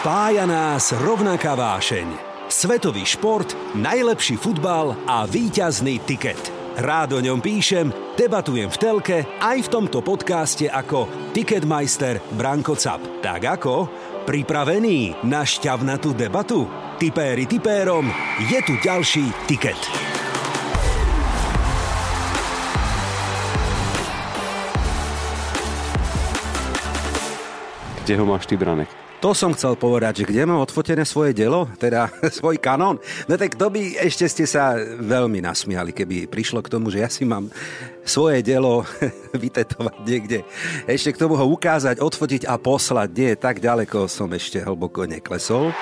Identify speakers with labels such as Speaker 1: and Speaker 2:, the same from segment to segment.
Speaker 1: Spája nás rovnaká vášeň. Svetový šport, najlepší futbal a víťazný tiket. Rád o ňom píšem, debatujem v telke aj v tomto podcaste ako Ticketmeister Branko Cap. Tak ako? Pripravený na šťavnatú debatu? Tipéri tipérom, je tu ďalší tiket.
Speaker 2: Kde ho máš ty, Branek?
Speaker 3: To som chcel povedať, že kde mám odfotené svoje dielo, teda svoj kanón. No tak to by ešte ste sa veľmi nasmiali, keby prišlo k tomu, že ja si mám svoje dielo vytetovať niekde. Ešte k tomu ho ukázať, odfotiť a poslať. Nie, tak ďaleko som ešte hlboko neklesol.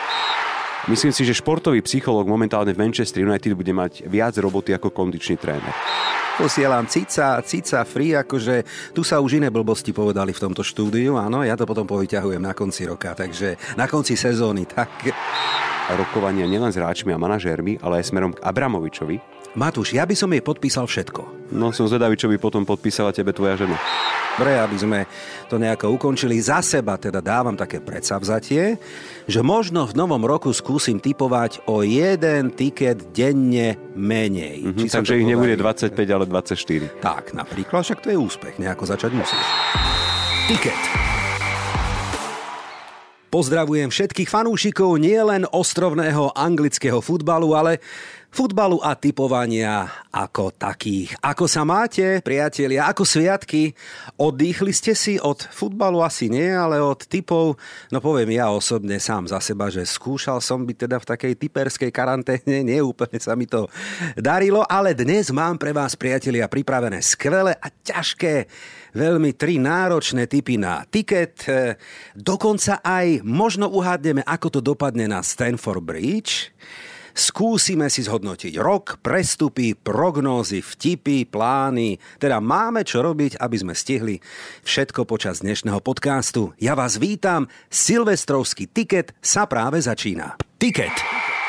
Speaker 2: Myslím si, že športový psychológ momentálne v Manchester United bude mať viac roboty ako kondičný tréner
Speaker 3: posielam cica, cica free, akože tu sa už iné blbosti povedali v tomto štúdiu, áno, ja to potom povyťahujem na konci roka, takže na konci sezóny, tak...
Speaker 2: Rokovania nielen s hráčmi a manažérmi, ale aj smerom k Abramovičovi.
Speaker 3: Matúš, ja by som jej podpísal všetko.
Speaker 2: No som zvedavý, čo by potom podpísala tebe tvoja žena.
Speaker 3: Dobre, aby sme to nejako ukončili. Za seba teda dávam také predsavzatie, že možno v novom roku skúsim typovať o jeden tiket denne menej.
Speaker 2: Mm-hmm, takže ich nebude 25, ale 24.
Speaker 3: Tak, napríklad, však to je úspech. Nejako začať musíš. Tiket. Pozdravujem všetkých fanúšikov nielen ostrovného anglického futbalu, ale futbalu a typovania ako takých. Ako sa máte, priatelia, ako sviatky? Oddychli ste si od futbalu? Asi nie, ale od typov, no poviem ja osobne sám za seba, že skúšal som byť teda v takej typerskej karanténe, nie úplne sa mi to darilo, ale dnes mám pre vás, priatelia, pripravené skvelé a ťažké veľmi tri náročné typy na tiket. Dokonca aj možno uhádneme, ako to dopadne na Stanford Bridge. Skúsime si zhodnotiť rok, prestupy, prognózy, vtipy, plány. Teda máme čo robiť, aby sme stihli všetko počas dnešného podcastu. Ja vás vítam, silvestrovský tiket sa práve začína. Tiket.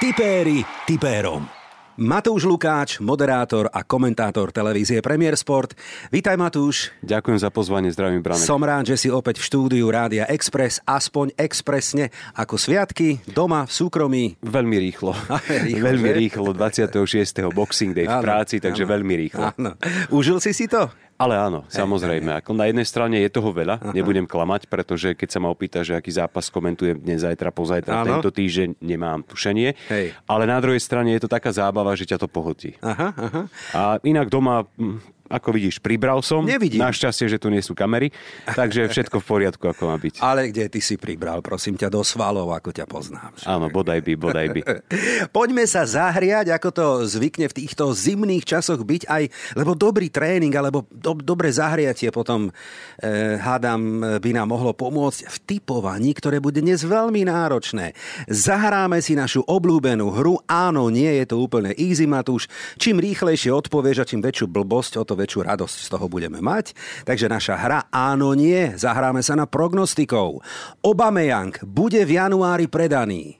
Speaker 3: Tipéri tipérom. Matúš Lukáč, moderátor a komentátor televízie Premier Sport. Vítaj Matúš.
Speaker 2: Ďakujem za pozvanie, zdravím Branek.
Speaker 3: Som rád, že si opäť v štúdiu Rádia Express, aspoň expresne ako sviatky, doma, v súkromí.
Speaker 2: Veľmi rýchlo. rýchlo veľmi že? rýchlo, 26. Boxing Day v práci, takže áno, veľmi rýchlo.
Speaker 3: Áno. Užil si si to?
Speaker 2: Ale áno, samozrejme. Ako na jednej strane je toho veľa, nebudem klamať, pretože keď sa ma opýta, že aký zápas komentujem dnes, zajtra, pozajtra, áno. tento týždeň nemám tušenie. Hej. Ale na druhej strane je to taká zábava, že ťa to pohltí.
Speaker 3: Aha, aha.
Speaker 2: A inak doma hm, ako vidíš, pribral som.
Speaker 3: Nevidím.
Speaker 2: Našťastie, že tu nie sú kamery, takže všetko v poriadku, ako má byť.
Speaker 3: Ale kde ty si pribral, prosím ťa, do svalov, ako ťa poznám.
Speaker 2: Áno, bodaj by, bodaj by.
Speaker 3: Poďme sa zahriať, ako to zvykne v týchto zimných časoch byť aj, lebo dobrý tréning, alebo do, dobré zahriatie potom, e, hádam, by nám mohlo pomôcť v typovaní, ktoré bude dnes veľmi náročné. Zahráme si našu obľúbenú hru. Áno, nie je to úplne easy, Matúš. Čím rýchlejšie odpovieš a čím väčšiu blbosť, o to väčšiu radosť z toho budeme mať. Takže naša hra áno, nie. Zahráme sa na prognostikov. Obameyang bude v januári predaný.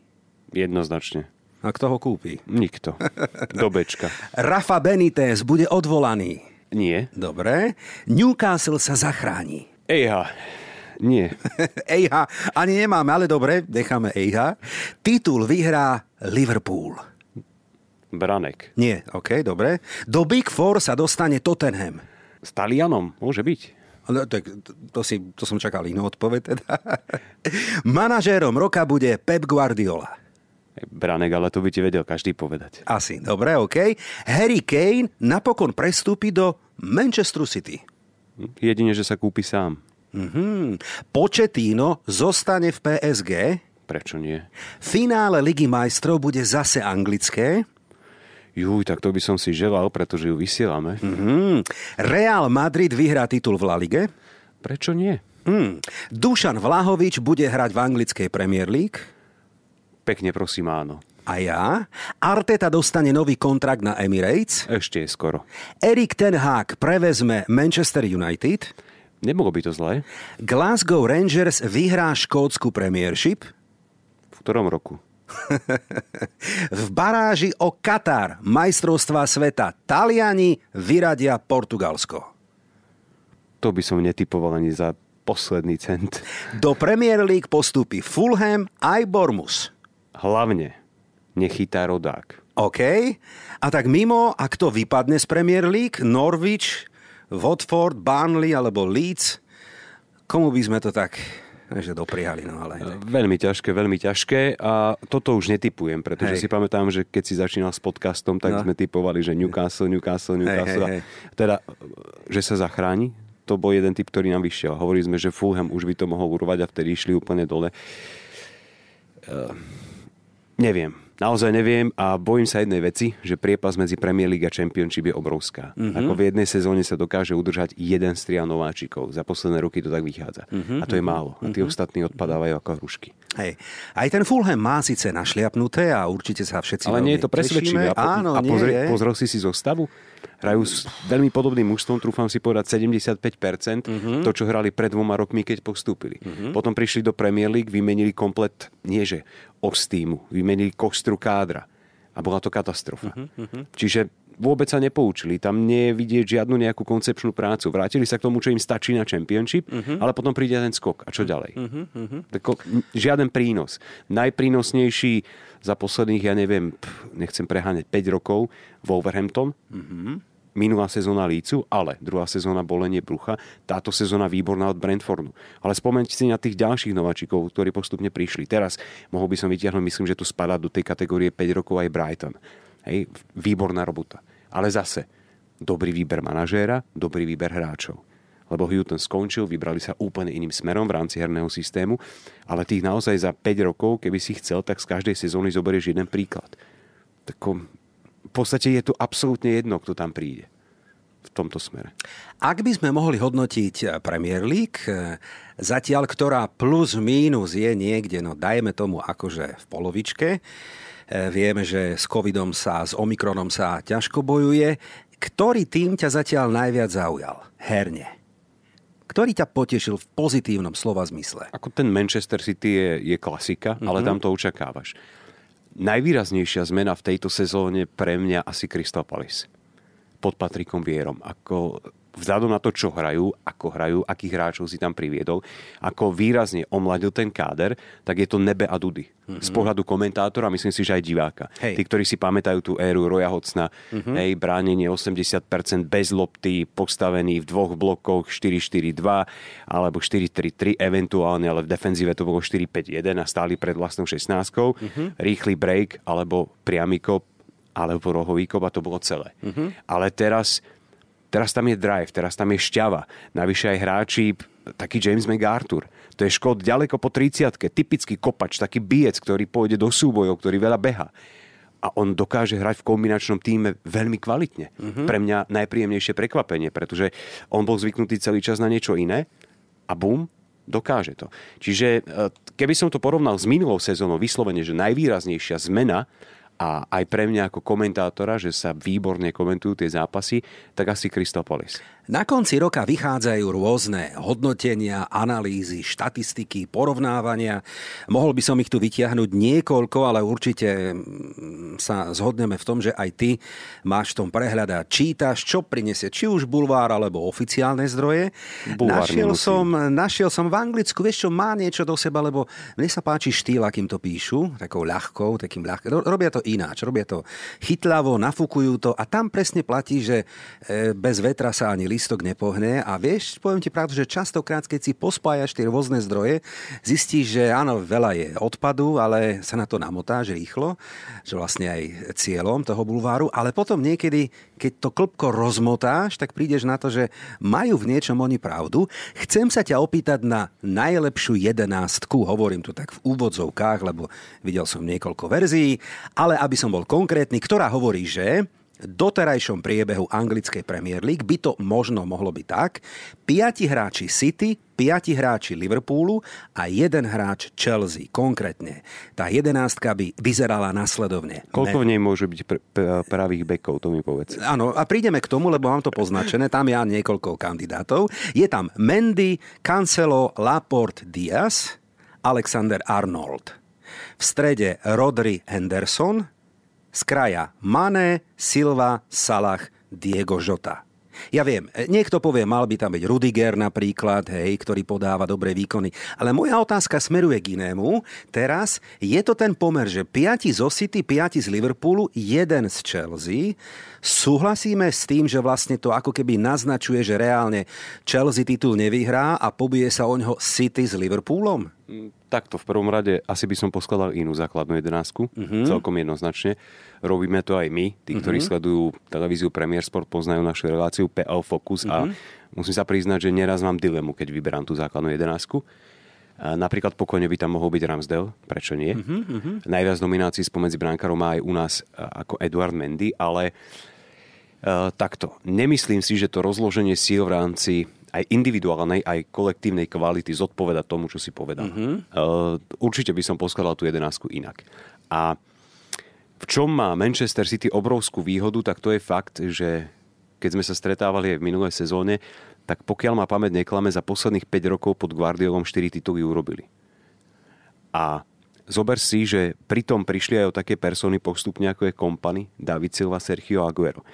Speaker 2: Jednoznačne.
Speaker 3: A kto ho kúpi?
Speaker 2: Nikto. Dobečka.
Speaker 3: Rafa Benitez bude odvolaný.
Speaker 2: Nie.
Speaker 3: Dobre. Newcastle sa zachráni.
Speaker 2: Ejha. Nie.
Speaker 3: Ejha. Ani nemáme, ale dobre, necháme Ejha. Titul vyhrá Liverpool.
Speaker 2: Branek.
Speaker 3: Nie, OK, dobre. Do Big Four sa dostane Tottenham.
Speaker 2: S Talianom? Môže byť.
Speaker 3: No, tak to, si, to som čakal inú odpoveď teda. Manažérom roka bude Pep Guardiola.
Speaker 2: Branek, ale to by ti vedel každý povedať.
Speaker 3: Asi, dobre, OK. Harry Kane napokon prestúpi do Manchester City.
Speaker 2: Jedine, že sa kúpi sám.
Speaker 3: Mm-hmm. Početíno zostane v PSG.
Speaker 2: Prečo nie?
Speaker 3: Finále Ligy majstrov bude zase anglické.
Speaker 2: Juj, tak to by som si želal, pretože ju vysielame.
Speaker 3: Mm-hmm. Real Madrid vyhrá titul v La Lige?
Speaker 2: Prečo nie?
Speaker 3: Mm. Dušan Vlahovič bude hrať v anglickej Premier League?
Speaker 2: Pekne prosím áno.
Speaker 3: A ja? Arteta dostane nový kontrakt na Emirates?
Speaker 2: Ešte je skoro.
Speaker 3: Erik Ten Hag prevezme Manchester United?
Speaker 2: Nebolo by to zlé.
Speaker 3: Glasgow Rangers vyhrá škótsku Premiership?
Speaker 2: V ktorom roku?
Speaker 3: V baráži o Katar majstrovstva sveta Taliani vyradia Portugalsko.
Speaker 2: To by som netypoval ani za posledný cent.
Speaker 3: Do Premier League postupí Fulham aj Bormus.
Speaker 2: Hlavne nechytá rodák.
Speaker 3: OK. A tak mimo, ak to vypadne z Premier League, Norwich, Watford, Burnley alebo Leeds, komu by sme to tak že dopriali, no ale...
Speaker 2: Veľmi ťažké, veľmi ťažké a toto už netypujem, pretože hej. si pamätám, že keď si začínal s podcastom, tak no. sme typovali, že Newcastle, Newcastle, Newcastle. Hej, hej, hej. Teda, že sa zachráni, to bol jeden typ, ktorý nám vyšiel. Hovorili sme, že Fulham už by to mohol urvať a vtedy išli úplne dole. Uh, neviem Naozaj neviem a bojím sa jednej veci, že priepas medzi Premier League a Championship je obrovská. Mm-hmm. Ako v jednej sezóne sa dokáže udržať jeden striel nováčikov. Za posledné roky to tak vychádza. Mm-hmm. A to je mhm. málo. A tí mm-hmm. ostatní odpadávajú ako hrušky.
Speaker 3: Hej. Aj ten Fulham má síce našliapnuté a určite sa všetci
Speaker 2: Ale nie je to presvedčivé. A, po,
Speaker 3: Áno,
Speaker 2: a pozri, pozrel si si zostavu? Hrajú s veľmi podobným mužstvom, trúfam si povedať 75%, mm-hmm. to, čo hrali pred dvoma rokmi, keď postúpili. Mm-hmm. Potom prišli do Premier League, vymenili komplet, nie že os týmu, vymenili kostru kádra. A bola to katastrofa. Uh-huh, Čiže vôbec sa nepoučili. Tam nie je vidieť žiadnu nejakú koncepčnú prácu. Vrátili sa k tomu, čo im stačí na Championship, uh-huh. ale potom príde ten skok. A čo ďalej? Uh-huh, uh-huh. Tako, žiaden prínos. Najprínosnejší za posledných, ja neviem, nechcem preháňať 5 rokov, Wolverhampton. Uh-huh minulá sezóna Lícu, ale druhá sezóna bolenie brucha, táto sezóna výborná od Brentfordu. Ale spomeňte si na tých ďalších nováčikov, ktorí postupne prišli. Teraz mohol by som vytiahnuť, myslím, že tu spadá do tej kategórie 5 rokov aj Brighton. Hej, výborná robota. Ale zase, dobrý výber manažéra, dobrý výber hráčov lebo Houghton skončil, vybrali sa úplne iným smerom v rámci herného systému, ale tých naozaj za 5 rokov, keby si chcel, tak z každej sezóny zoberieš jeden príklad. Tako, v podstate je to absolútne jedno, kto tam príde v tomto smere.
Speaker 3: Ak by sme mohli hodnotiť Premier League, zatiaľ ktorá plus mínus je niekde, no dajme tomu akože v polovičke, vieme, že s covidom sa, s omikronom sa ťažko bojuje, ktorý tým ťa zatiaľ najviac zaujal? Herne. Ktorý ťa potešil v pozitívnom slova zmysle?
Speaker 2: Ako ten Manchester City je, je klasika, mm-hmm. ale mhm. tam to očakávaš najvýraznejšia zmena v tejto sezóne pre mňa asi Crystal Palace pod Patrikom Vierom. Ako vzhľadom na to, čo hrajú, ako hrajú, akých hráčov si tam priviedol, ako výrazne omladil ten káder, tak je to nebe a dudy. Mm-hmm. Z pohľadu komentátora, myslím si, že aj diváka. Hej. Tí, ktorí si pamätajú tú éru Roja Hocna, mm-hmm. hej, bránenie 80% bez lopty, postavený v dvoch blokoch 4-4-2 alebo 4-3-3 eventuálne, ale v defenzíve to bolo 4-5-1 a stáli pred vlastnou 16 mm-hmm. rýchly break alebo priamy kop alebo rohový kop a to bolo celé. Mm-hmm. Ale teraz Teraz tam je drive, teraz tam je šťava. Navyše aj hráči, taký James MacArthur. To je škod ďaleko po 30 typický kopač, taký biec, ktorý pôjde do súbojov, ktorý veľa beha. A on dokáže hrať v kombinačnom týme veľmi kvalitne. Mm-hmm. Pre mňa najpríjemnejšie prekvapenie, pretože on bol zvyknutý celý čas na niečo iné a bum, dokáže to. Čiže e, keby som to porovnal s minulou sezónou, vyslovene, že najvýraznejšia zmena a aj pre mňa ako komentátora, že sa výborne komentujú tie zápasy, tak asi Palace.
Speaker 3: Na konci roka vychádzajú rôzne hodnotenia, analýzy, štatistiky, porovnávania. Mohol by som ich tu vytiahnuť niekoľko, ale určite mm, sa zhodneme v tom, že aj ty máš v tom prehľad a čítaš, čo prinesie či už bulvár alebo oficiálne zdroje. Bulvár našiel som, našiel som v Anglicku, vieš čo, má niečo do seba, lebo mne sa páči štýl, akým to píšu, takou ľahkou, takým ľahkým. Robia to ináč, robia to chytlavo, nafúkujú to a tam presne platí, že e, bez vetra sa ani lístok nepohne a vieš, poviem ti pravdu, že častokrát, keď si pospájaš tie rôzne zdroje, zistíš, že áno, veľa je odpadu, ale sa na to namotáš rýchlo, že vlastne aj cieľom toho bulváru, ale potom niekedy, keď to klopko rozmotáš, tak prídeš na to, že majú v niečom oni pravdu. Chcem sa ťa opýtať na najlepšiu jedenástku, hovorím tu tak v úvodzovkách, lebo videl som niekoľko verzií, ale aby som bol konkrétny, ktorá hovorí, že doterajšom priebehu anglickej Premier League by to možno mohlo byť tak. Piati hráči City, piati hráči Liverpoolu a jeden hráč Chelsea. Konkrétne. Tá jedenástka by vyzerala nasledovne.
Speaker 2: Koľko v nej môže byť pr- pr- pravých bekov, to mi povedz.
Speaker 3: Áno, a prídeme k tomu, lebo mám to poznačené. Tam ja niekoľko kandidátov. Je tam Mendy, Cancelo, Laporte, Diaz, Alexander Arnold. V strede Rodri Henderson, z kraja Mané, Silva, Salah, Diego Žota. Ja viem, niekto povie, mal by tam byť Rudiger napríklad, hej, ktorý podáva dobré výkony. Ale moja otázka smeruje k inému. Teraz je to ten pomer, že 5 zo City, 5 z Liverpoolu, jeden z Chelsea. Súhlasíme s tým, že vlastne to ako keby naznačuje, že reálne Chelsea titul nevyhrá a pobije sa o ňo City s Liverpoolom?
Speaker 2: Takto v prvom rade asi by som poskladal inú základnú jedenásku, uh-huh. celkom jednoznačne. Robíme to aj my, tí, ktorí sledujú televíziu Premier Sport, poznajú našu reláciu PL Focus uh-huh. a mhm. musím sa priznať, že neraz mám dilemu, keď vyberám tú základnú jedenásku. Napríklad pokojne by tam mohol byť Ramsdale, prečo nie? Uh-huh. Najviac nominácií spomedzi brankárov má aj u nás ako Eduard Mendy, ale uh, takto. Nemyslím si, že to rozloženie síl v rámci aj individuálnej, aj kolektívnej kvality zodpoveda tomu, čo si povedal. Uh-huh. Uh, určite by som poskladal tú jedenásku inak. A v čom má Manchester City obrovskú výhodu, tak to je fakt, že keď sme sa stretávali aj v minulej sezóne, tak pokiaľ ma pamäť neklame, za posledných 5 rokov pod Guardiolom 4 tituly urobili. A zober si, že pritom prišli aj o také persony postupne, ako je Kompany, David Silva, Sergio Aguero.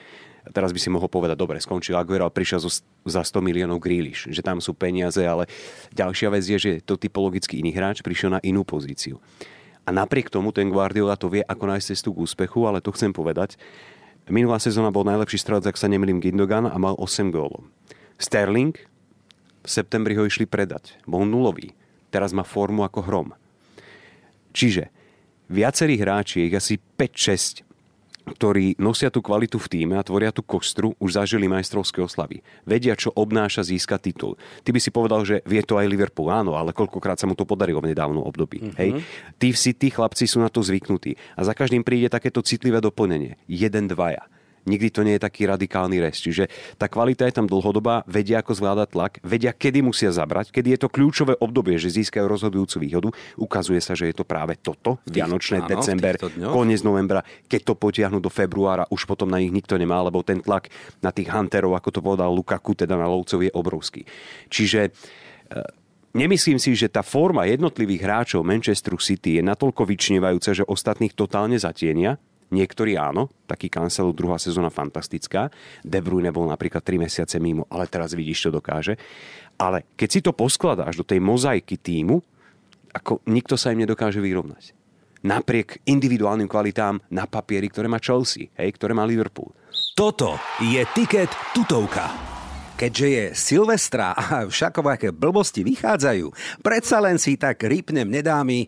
Speaker 2: Teraz by si mohol povedať, dobre, skončil Aguero a prišiel zo, za 100 miliónov Grealish, že tam sú peniaze, ale ďalšia vec je, že to typologicky iný hráč prišiel na inú pozíciu. A napriek tomu ten Guardiola to vie, ako nájsť cestu k úspechu, ale to chcem povedať. Minulá sezóna bol najlepší strelec, ak sa nemýlim, Gindogan a mal 8 gólov. Sterling, v septembri ho išli predať. Bol nulový. Teraz má formu ako hrom. Čiže viacerí hráči, ich asi 5-6, ktorí nosia tú kvalitu v týme a tvoria tú kostru, už zažili majstrovské oslavy. Vedia, čo obnáša získať titul. Ty by si povedal, že vie to aj Liverpool, áno, ale koľkokrát sa mu to podarilo v nedávnom období. Mm-hmm. Hej? Tí, tí chlapci sú na to zvyknutí. A za každým príde takéto citlivé doplnenie. Jeden, dvaja nikdy to nie je taký radikálny res. Čiže tá kvalita je tam dlhodobá, vedia ako zvládať tlak, vedia kedy musia zabrať, kedy je to kľúčové obdobie, že získajú rozhodujúcu výhodu. Ukazuje sa, že je to práve toto, Vianočné, áno, december, koniec novembra, keď to potiahnu do februára, už potom na nich nikto nemá, lebo ten tlak na tých hunterov, ako to povedal Lukaku, teda na lovcov, je obrovský. Čiže e, Nemyslím si, že tá forma jednotlivých hráčov Manchesteru City je natoľko vyčnievajúca, že ostatných totálne zatienia, Niektorí áno, taký Cancelo druhá sezóna fantastická. De Bruyne bol napríklad 3 mesiace mimo, ale teraz vidíš, čo dokáže. Ale keď si to poskladáš do tej mozaiky týmu, ako nikto sa im nedokáže vyrovnať. Napriek individuálnym kvalitám na papieri, ktoré má Chelsea, hej, ktoré má Liverpool.
Speaker 1: Toto je tiket tutovka
Speaker 3: keďže je Silvestra a všakovaké blbosti vychádzajú, predsa len si tak rýpnem nedámy. E,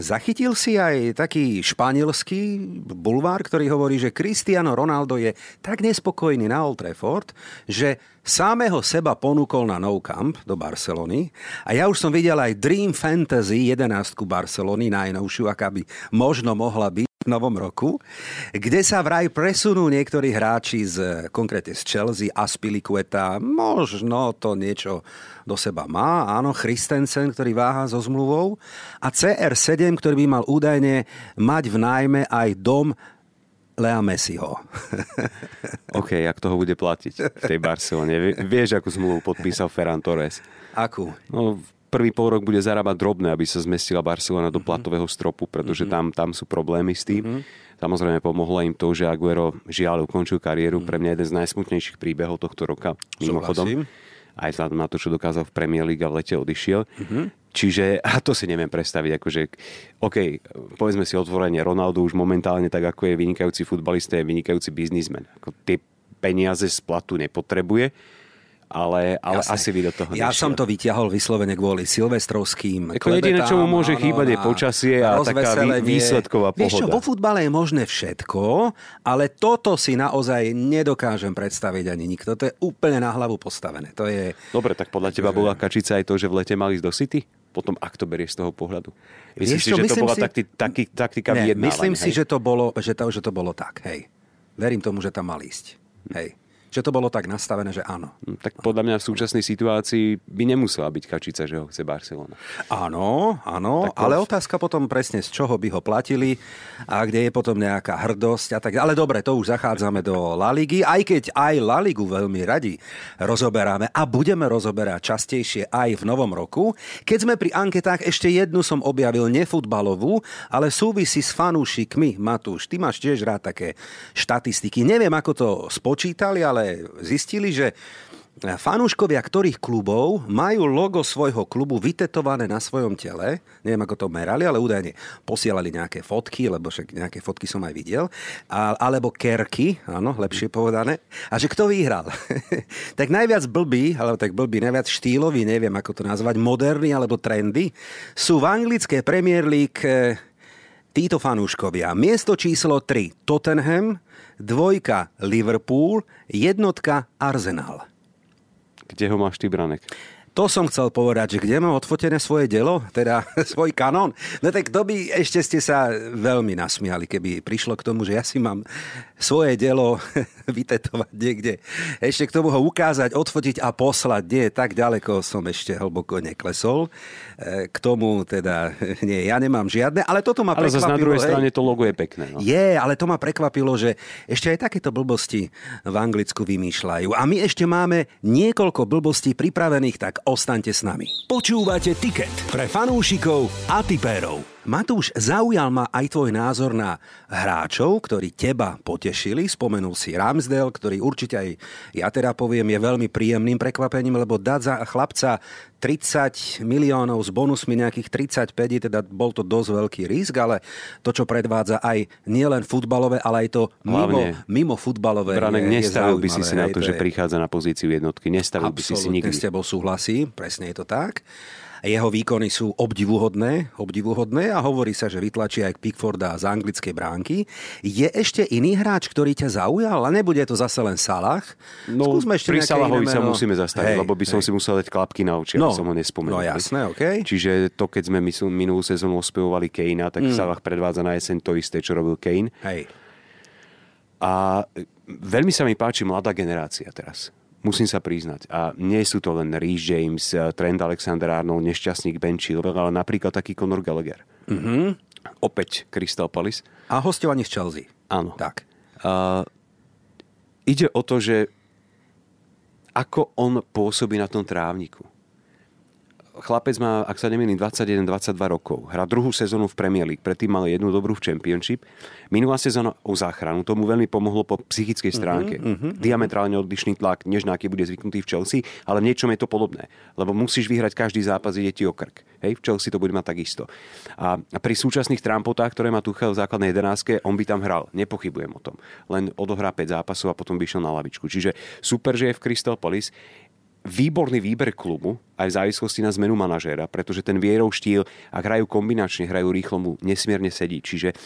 Speaker 3: zachytil si aj taký španielský bulvár, ktorý hovorí, že Cristiano Ronaldo je tak nespokojný na Old Trafford, že Sámeho seba ponúkol na No Camp do Barcelony a ja už som videl aj Dream Fantasy 11 Barcelony, najnovšiu, aká by možno mohla byť v novom roku, kde sa vraj presunú niektorí hráči z, konkrétne z Chelsea, Aspilicueta, možno to niečo do seba má, áno, Christensen, ktorý váha so zmluvou a CR7, ktorý by mal údajne mať v nájme aj dom Lea Messiho.
Speaker 2: OK, jak toho bude platiť v tej Barcelone? Vieš, akú zmluvu podpísal Ferran Torres?
Speaker 3: Akú?
Speaker 2: No, prvý pol rok bude zarábať drobné, aby sa zmestila Barcelona do mhm. platového stropu, pretože mm-hmm. tam, tam sú problémy s tým. Mm-hmm. Samozrejme pomohlo im to, že Aguero žiaľ ukončil kariéru. Pre mňa jeden z najsmutnejších príbehov tohto roka. Mimochodom. Aj vzhľadom na to, čo dokázal v Premier League a v lete odišiel. Mm-hmm. Čiže, a to si neviem predstaviť, akože, OK, povedzme si otvorene, Ronaldo už momentálne, tak ako je vynikajúci futbalista, je vynikajúci biznismen. Ako tie peniaze z platu nepotrebuje, ale, ale asi by do toho
Speaker 3: Ja nešiel. som to vyťahol vyslovene kvôli silvestrovským
Speaker 2: Ako jediné, čo mu môže chýbať, je počasie a taká výsledková pohoda.
Speaker 3: Vieš čo, vo futbale je možné všetko, ale toto si naozaj nedokážem predstaviť ani nikto. To je úplne na hlavu postavené. To je...
Speaker 2: Dobre, tak podľa teba bola kačica aj to, že v lete mali ísť do City? Potom, ak to berieš z toho pohľadu. Myslíš si, že to bola si... takti, takti, taktika
Speaker 3: ne, Myslím hej? si, že to, bolo, že, to, že to bolo tak, hej. Verím tomu, že tam mal ísť. Hej že to bolo tak nastavené, že áno.
Speaker 2: Hm, tak podľa mňa v súčasnej situácii by nemusela byť kačica, že ho chce Barcelona.
Speaker 3: Áno, áno, tak ale v... otázka potom presne z čoho by ho platili a kde je potom nejaká hrdosť a tak Ale dobre, to už zachádzame do La Ligy, aj keď aj La Ligu veľmi radi rozoberáme a budeme rozoberať častejšie aj v novom roku. Keď sme pri anketách, ešte jednu som objavil nefutbalovú, ale súvisí s fanúšikmi. Matúš, ty máš tiež rád také štatistiky. Neviem, ako to spočítali, ale ale zistili, že fanúškovia ktorých klubov majú logo svojho klubu vytetované na svojom tele. Neviem, ako to merali, ale údajne posielali nejaké fotky, lebo však nejaké fotky som aj videl. A, alebo kerky, áno, lepšie povedané. A že kto vyhral? tak najviac blbý, alebo tak blbý, najviac štýlový, neviem ako to nazvať, moderný alebo trendy, sú v anglické Premier League eh, títo fanúškovia. Miesto číslo 3 Tottenham, dvojka Liverpool, jednotka Arsenal.
Speaker 2: Kde ho máš ty, Branek?
Speaker 3: To som chcel povedať, že kde mám odfotené svoje dielo, teda svoj kanón. No tak to by ešte ste sa veľmi nasmiali, keby prišlo k tomu, že ja si mám svoje dielo vytetovať niekde. Ešte k tomu ho ukázať, odfotiť a poslať. Nie, tak ďaleko som ešte hlboko neklesol. E, k tomu teda, nie, ja nemám žiadne, ale toto ma
Speaker 2: ale
Speaker 3: prekvapilo.
Speaker 2: Ale na druhej hej, strane to logo je pekné. No.
Speaker 3: Je, ale to ma prekvapilo, že ešte aj takéto blbosti v Anglicku vymýšľajú. A my ešte máme niekoľko blbostí pripravených, tak ostaňte s nami.
Speaker 1: Počúvate Ticket pre fanúšikov a tipérov.
Speaker 3: Matúš, zaujal ma aj tvoj názor na hráčov, ktorí teba potešili. Spomenul si Ramsdale, ktorý určite aj, ja teda poviem, je veľmi príjemným prekvapením, lebo dať za chlapca 30 miliónov s bonusmi nejakých 35, teda bol to dosť veľký risk, ale to, čo predvádza aj nielen futbalové, ale aj to mimo, mimo futbalové.
Speaker 2: Branek, je, nestavil by si si na to, že prichádza na pozíciu jednotky. Nestavil by si si nikdy.
Speaker 3: s tebou súhlasím, presne je to tak. Jeho výkony sú obdivuhodné, obdivuhodné a hovorí sa, že vytlačí aj Pickforda z anglickej bránky. Je ešte iný hráč, ktorý ťa zaujal? A nebude to zase len Salah?
Speaker 2: No, Skúsme ešte pri Salahovi sa musíme zastaviť, hej, lebo by som hej. si musel dať klapky na oči, no, som ho nespomenul.
Speaker 3: No jasné, OK.
Speaker 2: Čiže to, keď sme minulú sezónu ospevovali Kejna, tak mm. Salah predvádza na jeseň to isté, čo robil Kane.
Speaker 3: Hej.
Speaker 2: A veľmi sa mi páči mladá generácia teraz. Musím sa priznať. A nie sú to len Reece James, eh, Trent Alexander-Arnold, nešťastník Ben Chilwell, ale napríklad taký Conor Gallagher.
Speaker 3: Mm-hmm.
Speaker 2: Opäť Crystal Palace.
Speaker 3: A hostovanie z Chelsea.
Speaker 2: Áno.
Speaker 3: Tak.
Speaker 2: Uh, ide o to, že ako on pôsobí na tom trávniku chlapec má, ak sa nemýlim, 21-22 rokov. Hrá druhú sezónu v Premier League, predtým mal jednu dobrú v Championship. Minulá sezóna o záchranu, tomu veľmi pomohlo po psychickej stránke. Uh-huh, uh-huh, Diametrálne odlišný tlak, než na aký bude zvyknutý v Chelsea, ale v niečom je to podobné. Lebo musíš vyhrať každý zápas, ide ti o krk. Hej, v Chelsea to bude mať takisto. A pri súčasných trampotách, ktoré má Tuchel v základnej 11, on by tam hral. Nepochybujem o tom. Len odohrá 5 zápasov a potom by išiel na lavičku. Čiže super, že je v Crystal Palace výborný výber klubu, aj v závislosti na zmenu manažéra, pretože ten Vierov štýl, ak hrajú kombinačne, hrajú rýchlo, mu nesmierne sedí. Čiže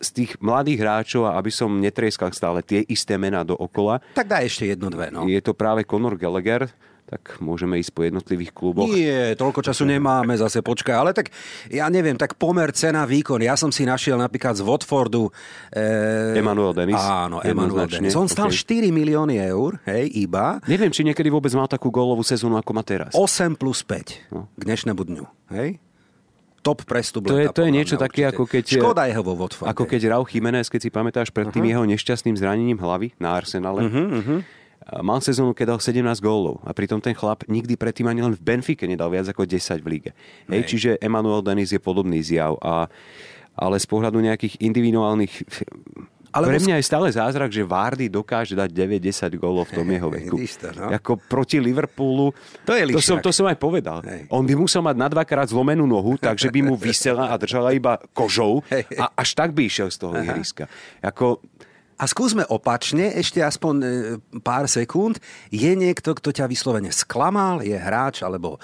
Speaker 2: z tých mladých hráčov, a aby som netrieskal stále tie isté mená do okola.
Speaker 3: Tak dá ešte jedno, dve. No.
Speaker 2: Je to práve Conor Gallagher, tak môžeme ísť po jednotlivých kluboch.
Speaker 3: Nie, toľko času nemáme, zase počkaj. Ale tak, ja neviem, tak pomer cena, výkon. Ja som si našiel napríklad z Watfordu...
Speaker 2: E... Emanuel Dennis.
Speaker 3: Áno, Emanuel Dennis. On stal okay. 4 milióny eur, hej, iba.
Speaker 2: Neviem, či niekedy vôbec mal takú gólovú sezónu, ako má teraz.
Speaker 3: 8 plus 5 no. k dnešnému dňu, hej? top prestup.
Speaker 2: To je, to je niečo také, ako keď...
Speaker 3: Škoda jeho vo Watforde.
Speaker 2: Ako keď Rauch Jiménez, keď si pamätáš, pred tým uh-huh. jeho nešťastným zranením hlavy na Arsenale. Uh-huh, uh-huh Mal sezónu, keď dal 17 gólov a pritom ten chlap nikdy predtým ani len v Benfike nedal viac ako 10 v líge. Hej, čiže Emanuel Denis je podobný zjav. A, ale z pohľadu nejakých individuálnych ale Pre mňa je stále zázrak, že Vardy dokáže dať 9-10 gólov v tom jeho veku.
Speaker 3: To, no.
Speaker 2: Ako proti Liverpoolu.
Speaker 3: To, je
Speaker 2: to, som, to som aj povedal. Hej. On by musel mať na dvakrát zlomenú nohu, takže by mu vysela a držala iba kožou a až tak by išiel z toho ihriska. Ako,
Speaker 3: a skúsme opačne, ešte aspoň e, pár sekúnd. Je niekto, kto ťa vyslovene sklamal, je hráč, alebo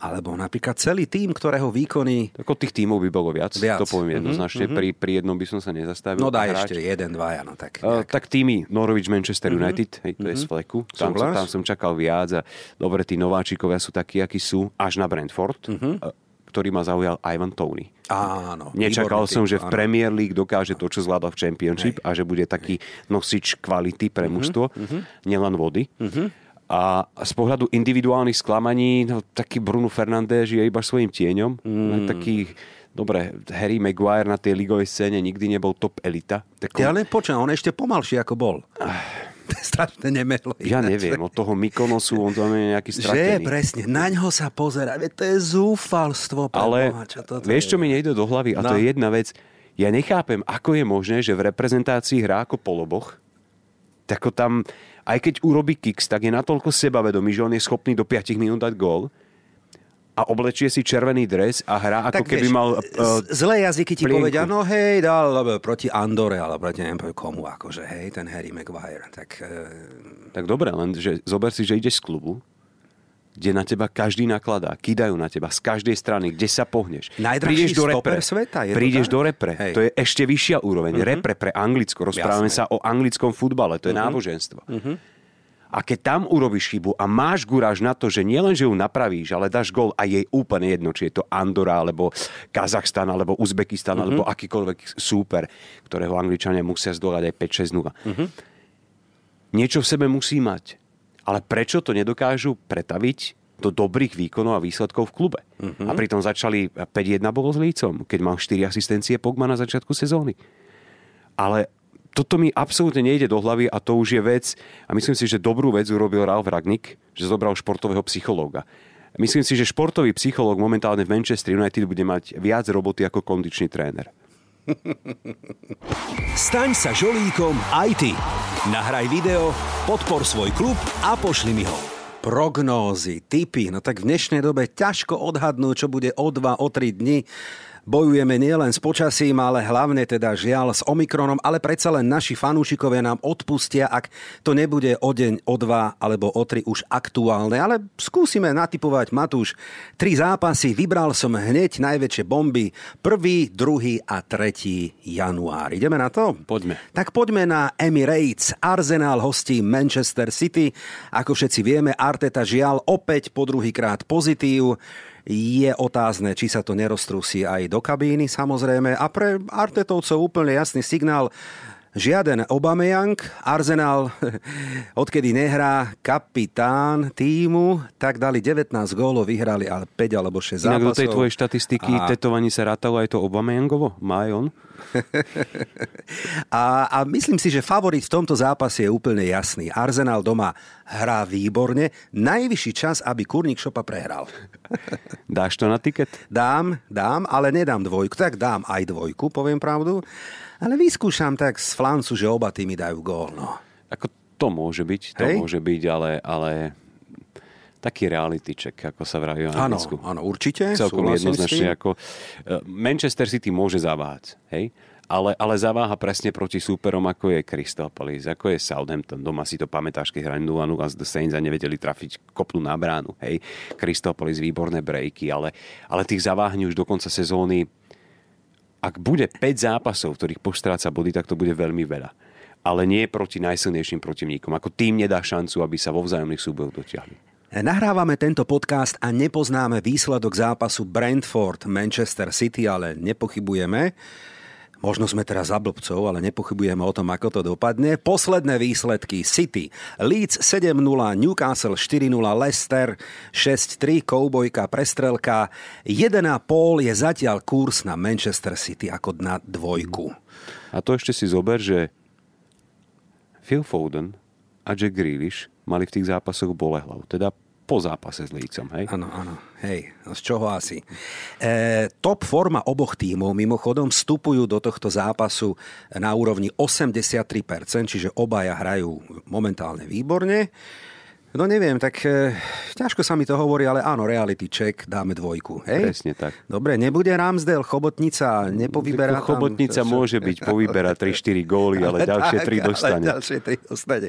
Speaker 3: alebo napríklad celý tým, ktorého výkony...
Speaker 2: Ako tých tímov by bolo viac, viac. to poviem mhm, jednoznačne. Mm-hmm. Pri, pri jednom by som sa nezastavil.
Speaker 3: No daj ešte jeden, dvaja, no tak.
Speaker 2: Uh, tak týmy Norwich, Manchester mm-hmm. United, hej, to mm-hmm. je z mhm. fleku. Tam, som, tam som čakal viac a dobre, tí nováčikovia sú takí, akí sú, až na Brentford. Mm-hmm. Uh, ktorý ma zaujal Ivan Tony.
Speaker 3: Áno.
Speaker 2: Nečakal som, že v Premier League dokáže to, čo zvláda v Championship Hej. a že bude taký nosič kvality pre mhm, mužstvo, uh-huh. nielen vody. Uh-huh. A z pohľadu individuálnych sklamaní, no, taký Bruno Fernández je iba svojim tieňom. Mm. Taký, dobre, Harry Maguire na tej ligovej scéne nikdy nebol top elita.
Speaker 3: Tak on... Ja len počujem, on ešte pomalší ako bol. Ah. Strašne nemelo.
Speaker 2: Ja neviem, od toho Mykonosu on tam je nejaký stratený.
Speaker 3: Že presne, na ňo sa pozera, to je zúfalstvo.
Speaker 2: Ale Boha, čo vieš, čo mi nejde do hlavy? A no. to je jedna vec. Ja nechápem, ako je možné, že v reprezentácii hrá ako poloboch, tako tam aj keď urobí kicks, tak je natoľko sebavedomý, že on je schopný do 5 minút dať gól a oblečie si červený dres a hrá ako tak keby mal... Uh,
Speaker 3: zlé jazyky ti plienku. povedia, no hej, dal proti Andore, ale proti neviem komu, akože hej, ten Harry Maguire. Tak, uh...
Speaker 2: tak dobre, len že zober si, že ideš z klubu, kde na teba každý nakladá, kidajú na teba z každej strany, kde sa pohneš.
Speaker 3: Prídeš do repre, sveta,
Speaker 2: je prídeš to do repre, Hej. to je ešte vyššia úroveň. Uh-huh. Repre pre Anglicko, rozprávame Jasné. sa o anglickom futbale, to je uh-huh. náboženstvo. Uh-huh. A keď tam urobíš chybu a máš guráž na to, že nielen, že ju napravíš, ale dáš gol a jej úplne jedno, či je to Andora, alebo Kazachstan, alebo Uzbekistan, mm-hmm. alebo akýkoľvek súper, ktorého Angličania musia zdolať aj 5-6-0. Mm-hmm. Niečo v sebe musí mať. Ale prečo to nedokážu pretaviť do dobrých výkonov a výsledkov v klube. Mm-hmm. A pritom začali 5-1 bolo s Lícom, keď mal 4 asistencie Pogma na začiatku sezóny. Ale toto mi absolútne nejde do hlavy a to už je vec, a myslím si, že dobrú vec urobil Ralf Ragnik, že zobral športového psychológa. Myslím si, že športový psychológ momentálne v Manchester United bude mať viac roboty ako kondičný tréner.
Speaker 1: Staň sa žolíkom aj ty. Nahraj video, podpor svoj klub a pošli mi ho.
Speaker 3: Prognózy, typy, no tak v dnešnej dobe ťažko odhadnúť, čo bude o 2, o 3 dni. Bojujeme nielen s počasím, ale hlavne teda žiaľ s Omikronom, ale predsa len naši fanúšikovia nám odpustia, ak to nebude o deň, o dva alebo o tri už aktuálne. Ale skúsime natypovať, Matúš. Tri zápasy, vybral som hneď najväčšie bomby. Prvý, druhý a tretí január. Ideme na to?
Speaker 2: Poďme.
Speaker 3: Tak poďme na Emirates. Arsenal hostí Manchester City. Ako všetci vieme, Arteta žiaľ opäť po druhýkrát pozitív. Je otázne, či sa to neroztrusí aj do kabíny samozrejme. A pre Artetovcov úplne jasný signál, Žiaden Obameyang, Arsenal, odkedy nehrá kapitán týmu, tak dali 19 gólov, vyhrali ale 5 alebo 6 Inak zápasov.
Speaker 2: do tej tvojej štatistiky a... tetovaní sa rátalo aj to Obameyangovo? Má aj on?
Speaker 3: a, a myslím si, že favorit v tomto zápase je úplne jasný. Arsenal doma hrá výborne. Najvyšší čas, aby Kurník Šopa prehral.
Speaker 2: Dáš to na tiket?
Speaker 3: Dám, dám, ale nedám dvojku. Tak dám aj dvojku, poviem pravdu. Ale vyskúšam tak z flancu, že oba týmy dajú gól. No.
Speaker 2: Ako to môže byť, to Hej? môže byť, ale, ale taký reality check, ako sa vraví v
Speaker 3: Anglicku. Áno, áno, určite.
Speaker 2: Celkom jednoznačne. Ako, e, Manchester City môže zaváhať, hej? Ale, ale zaváha presne proti súperom, ako je Crystal Palace, ako je Southampton. Doma si to pamätáš, keď hrali 0 a The Saints a nevedeli trafiť kopnú na bránu. Hej? Crystal Palace, výborné breaky, ale, ale tých zaváhní už do konca sezóny ak bude 5 zápasov, ktorých poštráca body, tak to bude veľmi veľa. Ale nie proti najsilnejším protivníkom. Ako tým nedá šancu, aby sa vo vzájomných súbojoch dotiahli.
Speaker 3: Nahrávame tento podcast a nepoznáme výsledok zápasu Brentford Manchester City, ale nepochybujeme. Možno sme teraz za blbcov, ale nepochybujeme o tom, ako to dopadne. Posledné výsledky City. Leeds 7-0, Newcastle 4-0, Leicester 6-3, Koubojka, prestrelka. 1,5 je zatiaľ kurz na Manchester City ako na dvojku.
Speaker 2: A to ešte si zober, že Phil Foden a Jack Grealish mali v tých zápasoch bolehlav. Teda po zápase s Lícom, hej?
Speaker 3: Áno, áno. Hej, z čoho asi? E, top forma oboch tímov mimochodom vstupujú do tohto zápasu na úrovni 83%, čiže obaja hrajú momentálne výborne. No neviem, tak e, ťažko sa mi to hovorí, ale áno, reality check, dáme dvojku. Hej?
Speaker 2: Presne tak.
Speaker 3: Dobre, nebude Ramsdale, Chobotnica, nepovyberá
Speaker 2: tam... Chobotnica to, môže byť, povyberá 3-4 góly, ale, ale ďalšie 3 dostane.
Speaker 3: Ale ďalšie 3 dostane.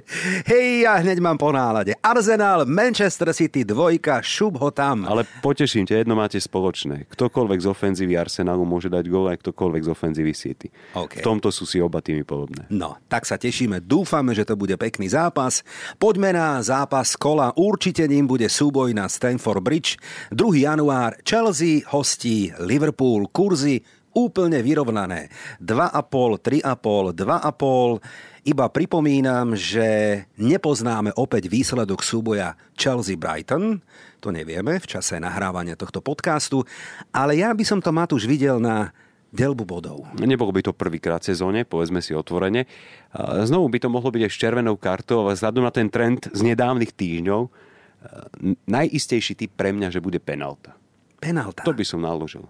Speaker 3: Hej, ja hneď mám po nálade. Arsenal, Manchester City, dvojka, šup ho tam.
Speaker 2: Ale poteším ťa, jedno máte spoločné. Ktokoľvek z ofenzívy Arsenalu môže dať gól, aj ktokoľvek z ofenzívy City. Okay. V tomto sú si oba tými podobné.
Speaker 3: No, tak sa tešíme. Dúfame, že to bude pekný zápas. Poďme na zápas z kola. Určite ním bude súboj na Stanford Bridge. 2. január Chelsea hostí Liverpool. Kurzy úplne vyrovnané. 2,5, 3,5, 2,5. Iba pripomínam, že nepoznáme opäť výsledok súboja Chelsea-Brighton. To nevieme v čase nahrávania tohto podcastu. Ale ja by som to Matúš videl na delbu bodov.
Speaker 2: Nebolo by to prvýkrát v sezóne, povedzme si otvorene. Znovu by to mohlo byť aj s červenou kartou, ale vzhľadom na ten trend z nedávnych týždňov, najistejší typ pre mňa, že bude penalta.
Speaker 3: Penalta?
Speaker 2: To by som naložil.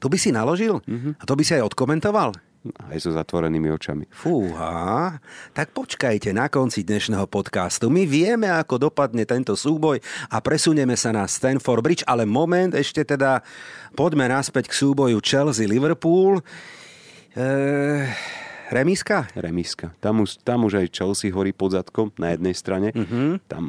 Speaker 3: To by si naložil? Mm-hmm. A to by si aj odkomentoval?
Speaker 2: Aj so zatvorenými očami.
Speaker 3: Fúha, tak počkajte na konci dnešného podcastu. My vieme, ako dopadne tento súboj a presunieme sa na Stanford Bridge, ale moment, ešte teda poďme naspäť k súboju Chelsea-Liverpool. Eee Remiska?
Speaker 2: Remiska. Tam už, tam už aj Chelsea horí pod zadkom na jednej strane. Uh-huh. Tam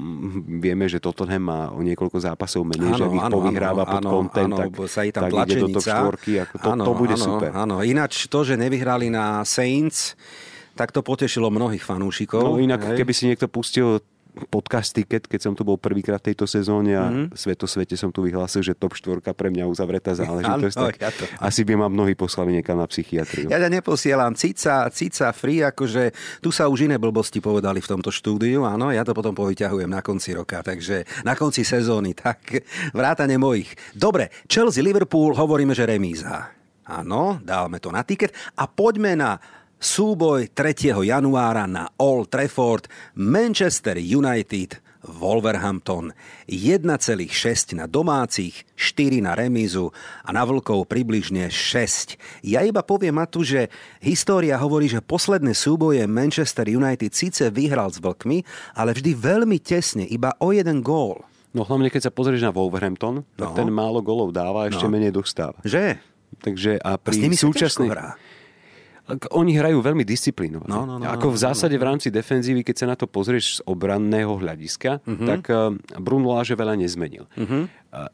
Speaker 2: vieme, že Tottenham má o niekoľko zápasov menej, áno, že ich povyhráva pod kontent, tak,
Speaker 3: sa tak ide do top štvorky.
Speaker 2: Ako to, áno, to bude áno, super.
Speaker 3: Áno. Ináč to, že nevyhrali na Saints, tak to potešilo mnohých fanúšikov.
Speaker 2: No inak, hej. keby si niekto pustil podcast Ticket, keď som tu bol prvýkrát v tejto sezóne a mm-hmm. sveto svete som tu vyhlásil, že top 4 pre mňa uzavretá záležitosť, tak ja to... asi by ma mnohí poslali niekam na psychiatriu.
Speaker 3: Ja ťa neposielam. Cica, cica free, akože tu sa už iné blbosti povedali v tomto štúdiu, áno, ja to potom povyťahujem na konci roka, takže na konci sezóny, tak vrátane mojich. Dobre, Chelsea, Liverpool, hovoríme, že remíza. Áno, dávame to na tiket a poďme na súboj 3. januára na Old Trafford Manchester United Wolverhampton 1,6 na domácich, 4 na remízu a na vlkov približne 6. Ja iba poviem Matu, že história hovorí, že posledné súboje Manchester United síce vyhral s vlkmi, ale vždy veľmi tesne, iba o jeden gól.
Speaker 2: No hlavne keď sa pozrieš na Wolverhampton, tak no. ten málo golov dáva a ešte no. menej dostáva.
Speaker 3: Že?
Speaker 2: Takže a pri a súčasnej... Oni hrajú veľmi disciplínovane. No, no, no, Ako v no, zásade v rámci defenzívy, keď sa na to pozrieš z obranného hľadiska, uh-huh. tak eh, Bruno Láže veľa nezmenil. Uh-huh.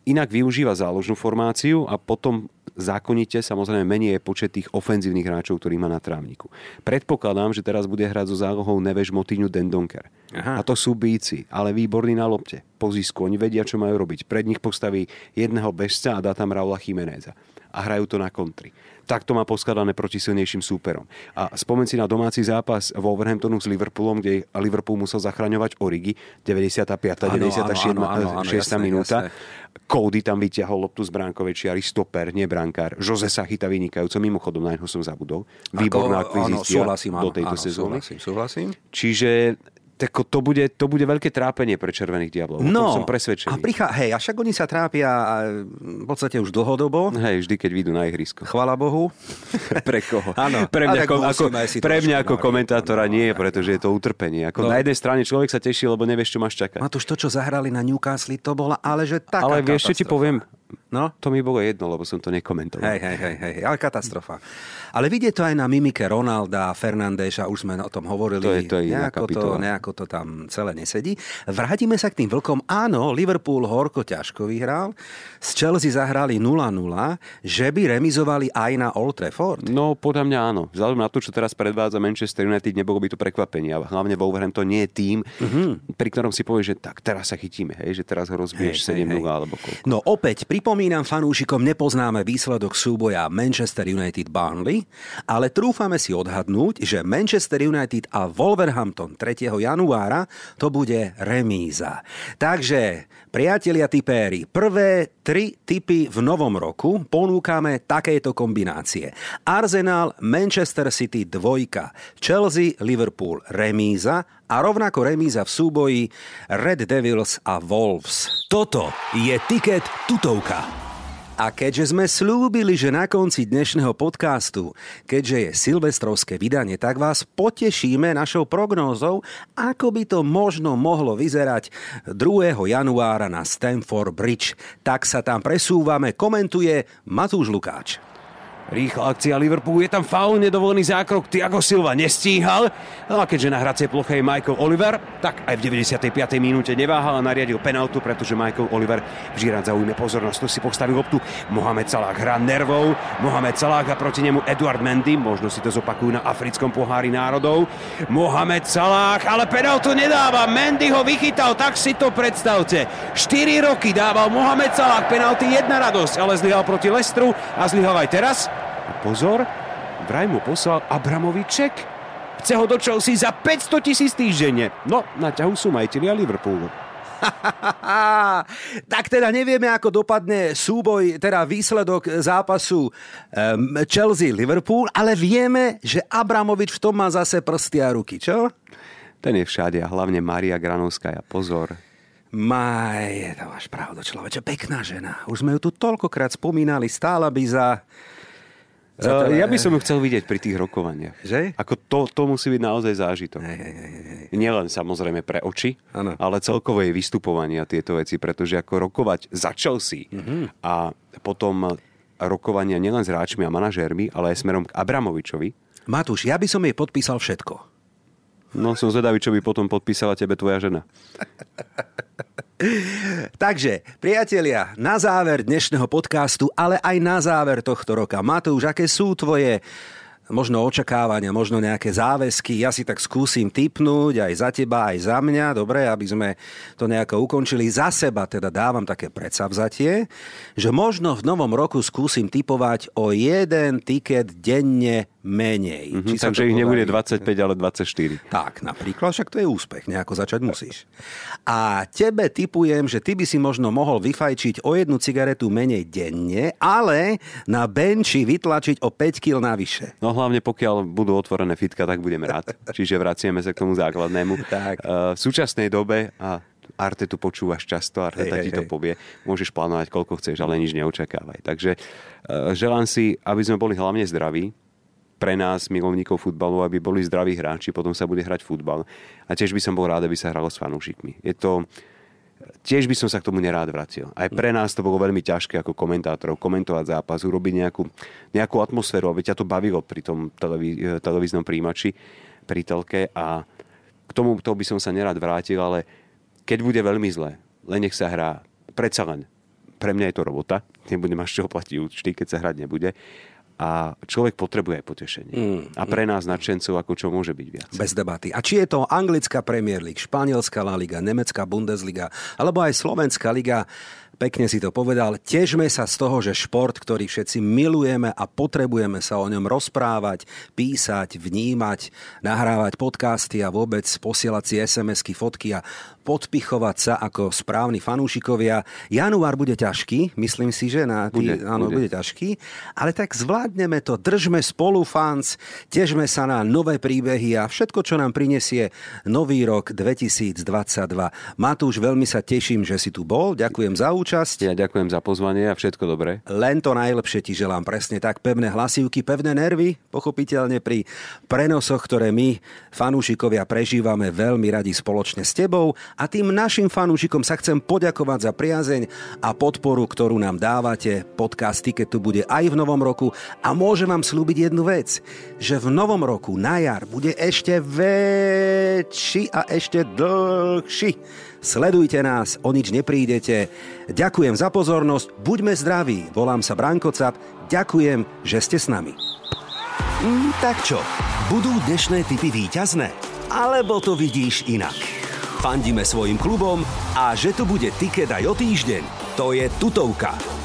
Speaker 2: Inak využíva záložnú formáciu a potom zákonite samozrejme menej je počet tých ofenzívnych hráčov, ktorí má na trávniku. Predpokladám, že teraz bude hrať so zálohou Neveš Motíňu Dendonker. Aha. A to sú bíci, ale výborní na lopte. Po zisku, oni vedia, čo majú robiť. Pred nich postaví jedného bežca a dá tam Raula Chimeneza. A hrajú to na kontri takto má poskladané proti silnejším súperom. A spomen si na domáci zápas Wolverhamptonu s Liverpoolom, kde Liverpool musel zachraňovať Origy, 95. Ano, 96. Ano, ano, ano, 6. Jasné, minúta. Jasné. Cody tam vyťahol loptu z bránkovej čiary, stoper, nie brankár. Jose sa chytá vynikajúco, mimochodom na neho som zabudol. Výborná akvizícia do tejto sezóny.
Speaker 3: Súhlasím, súhlasím.
Speaker 2: Čiže tak to bude, to bude veľké trápenie pre Červených diablov. No, som presvedčený.
Speaker 3: A prichá, hej, a však oni sa trápia v podstate už dlhodobo.
Speaker 2: Hej, vždy, keď vyjdú na ihrisko.
Speaker 3: Chvala Bohu.
Speaker 2: pre koho? Áno. Pre mňa, ako, ako, pre mňa ako komentátora nie, pretože je to utrpenie. Ako no. Na jednej strane človek sa teší, lebo nevieš, čo máš čakať.
Speaker 3: Matúš, to, čo zahrali na Newcastle, to bola ale že taká
Speaker 2: Ale vieš, čo ti poviem? No? To mi bolo jedno, lebo som to nekomentoval.
Speaker 3: Hej, hej, hej, hej, ale katastrofa. Ale vidie to aj na mimike Ronalda, Fernandéša, už sme o tom hovorili.
Speaker 2: To je, to je
Speaker 3: nejako, to, nejako to tam celé nesedí. Vrátime sa k tým vlkom. Áno, Liverpool horko ťažko vyhral. Z Chelsea zahrali 0-0. Že by remizovali aj na Old Trafford?
Speaker 2: No, podľa mňa áno. Vzhľadom na to, čo teraz predvádza Manchester United, nebolo by to prekvapenie. A hlavne Wolverhampton nie je tým, mm-hmm. pri ktorom si povieš, že tak teraz sa chytíme, hej, že teraz ho rozbiješ 7-0 alebo koľko.
Speaker 3: No opäť, pripomínam Pripomínam fanúšikom, nepoznáme výsledok súboja Manchester United Burnley, ale trúfame si odhadnúť, že Manchester United a Wolverhampton 3. januára to bude remíza. Takže, priatelia tipéri, prvé tri typy v novom roku ponúkame takéto kombinácie. Arsenal, Manchester City 2, Chelsea, Liverpool remíza a rovnako remíza v súboji Red Devils a Wolves.
Speaker 1: Toto je tiket tutovka.
Speaker 3: A keďže sme slúbili, že na konci dnešného podcastu, keďže je silvestrovské vydanie, tak vás potešíme našou prognózou, ako by to možno mohlo vyzerať 2. januára na Stamford Bridge. Tak sa tam presúvame, komentuje Matúš Lukáč.
Speaker 2: Rýchla akcia Liverpoolu, je tam faul, nedovolený zákrok, Tiago Silva nestíhal. No a keďže na hracej ploche je Michael Oliver, tak aj v 95. minúte neváhal a nariadil penaltu, pretože Michael Oliver vždy rád zaujme pozornosť, to si postavil loptu. Mohamed Salah hrá nervou, Mohamed Salah a proti nemu Eduard Mendy, možno si to zopakujú na africkom pohári národov. Mohamed Salah, ale penaltu nedáva, Mendy ho vychytal, tak si to predstavte. 4 roky dával Mohamed Salah penalty, jedna radosť, ale zlyhal proti Lestru a zlyhal aj teraz. Pozor, vraj mu poslal Abramovi ček. Chce ho do Chelsea za 500 tisíc týždenne. No, na ťahu sú majiteľia Liverpoolu.
Speaker 3: tak teda nevieme, ako dopadne súboj, teda výsledok zápasu um, Chelsea-Liverpool, ale vieme, že Abramovič v tom má zase prsty a ruky, čo?
Speaker 2: Ten je všade a hlavne Maria Granovská. Pozor,
Speaker 3: Maj, to máš pravdu, človeče, pekná žena. Už sme ju tu toľkokrát spomínali, stála by za
Speaker 2: Uh, ja by som ju chcel vidieť pri tých rokovaniach.
Speaker 3: Že?
Speaker 2: Ako to, to musí byť naozaj zážitok. Hej, hej, hej. Nielen samozrejme pre oči, ano. ale celkovo jej vystupovanie a tieto veci, pretože ako rokovať za Chelsea mm-hmm. a potom rokovania nielen s hráčmi a manažérmi, ale aj smerom k Abramovičovi.
Speaker 3: Matúš, ja by som jej podpísal všetko.
Speaker 2: No som zvedavý, čo by potom podpísala tebe tvoja žena.
Speaker 3: Takže, priatelia, na záver dnešného podcastu, ale aj na záver tohto roka. Matúš, aké sú tvoje možno očakávania, možno nejaké záväzky. Ja si tak skúsim typnúť aj za teba, aj za mňa, dobre, aby sme to nejako ukončili. Za seba teda dávam také predsavzatie, že možno v novom roku skúsim typovať o jeden tiket denne menej.
Speaker 2: Mm-hmm, takže ich nebude 25, ale 24.
Speaker 3: Tak, napríklad, však to je úspech, nejako začať musíš. A tebe typujem, že ty by si možno mohol vyfajčiť o jednu cigaretu menej denne, ale na benči vytlačiť o 5 kg navyše.
Speaker 2: No hlavne pokiaľ budú otvorené fitka, tak budem rád. Čiže vraciame sa k tomu základnému. tak. Uh, v súčasnej dobe, a Arte tu počúvaš často, Arte hej, ti to povie, môžeš plánovať koľko chceš, ale nič neočakávaj. Takže uh, želám si, aby sme boli hlavne zdraví, pre nás, milovníkov futbalu, aby boli zdraví hráči, potom sa bude hrať futbal. A tiež by som bol rád, aby sa hralo s fanúšikmi. Je to, tiež by som sa k tomu nerád vracil. Aj pre nás to bolo veľmi ťažké ako komentátorov komentovať zápas, urobiť nejakú, nejakú atmosféru, aby ťa to bavilo pri tom televí, televíznom príjimači, pri telke a k tomu to by som sa nerád vrátil, ale keď bude veľmi zle, len nech sa hrá. Predsa len. Pre mňa je to robota. Nebudem až čo platiť účty, keď sa hrať nebude a človek potrebuje aj potešenie. Mm, a pre nás nadšencov, ako čo môže byť viac.
Speaker 3: Bez debaty. A či je to anglická Premier League, španielská La Liga, nemecká Bundesliga, alebo aj slovenská liga, Pekne si to povedal. Težme sa z toho, že šport, ktorý všetci milujeme a potrebujeme sa o ňom rozprávať, písať, vnímať, nahrávať podcasty a vôbec posielať si SMS-ky, fotky a podpichovať sa ako správni fanúšikovia. Január bude ťažký, myslím si, že na tý, bude, áno, bude. bude ťažký, ale tak zvládneme to, držme spolu fans, težme sa na nové príbehy a všetko, čo nám prinesie nový rok 2022. Matúš, veľmi sa teším, že si tu bol, ďakujem za účasť.
Speaker 2: Ja ďakujem za pozvanie a všetko dobré.
Speaker 3: Len to najlepšie ti želám, presne tak, pevné hlasivky, pevné nervy, pochopiteľne pri prenosoch, ktoré my, fanúšikovia, prežívame veľmi radi spoločne s tebou a tým našim fanúšikom sa chcem poďakovať za priazeň a podporu, ktorú nám dávate. Podcast Ticket tu bude aj v novom roku a môžem vám slúbiť jednu vec, že v novom roku na jar bude ešte väčší a ešte dlhší. Sledujte nás, o nič neprídete. Ďakujem za pozornosť, buďme zdraví. Volám sa Branko Cap, ďakujem, že ste s nami. Mm, tak čo, budú dnešné typy výťazné? Alebo to vidíš inak? Fandíme svojim klubom a že tu bude tiket aj o týždeň, to je tutovka.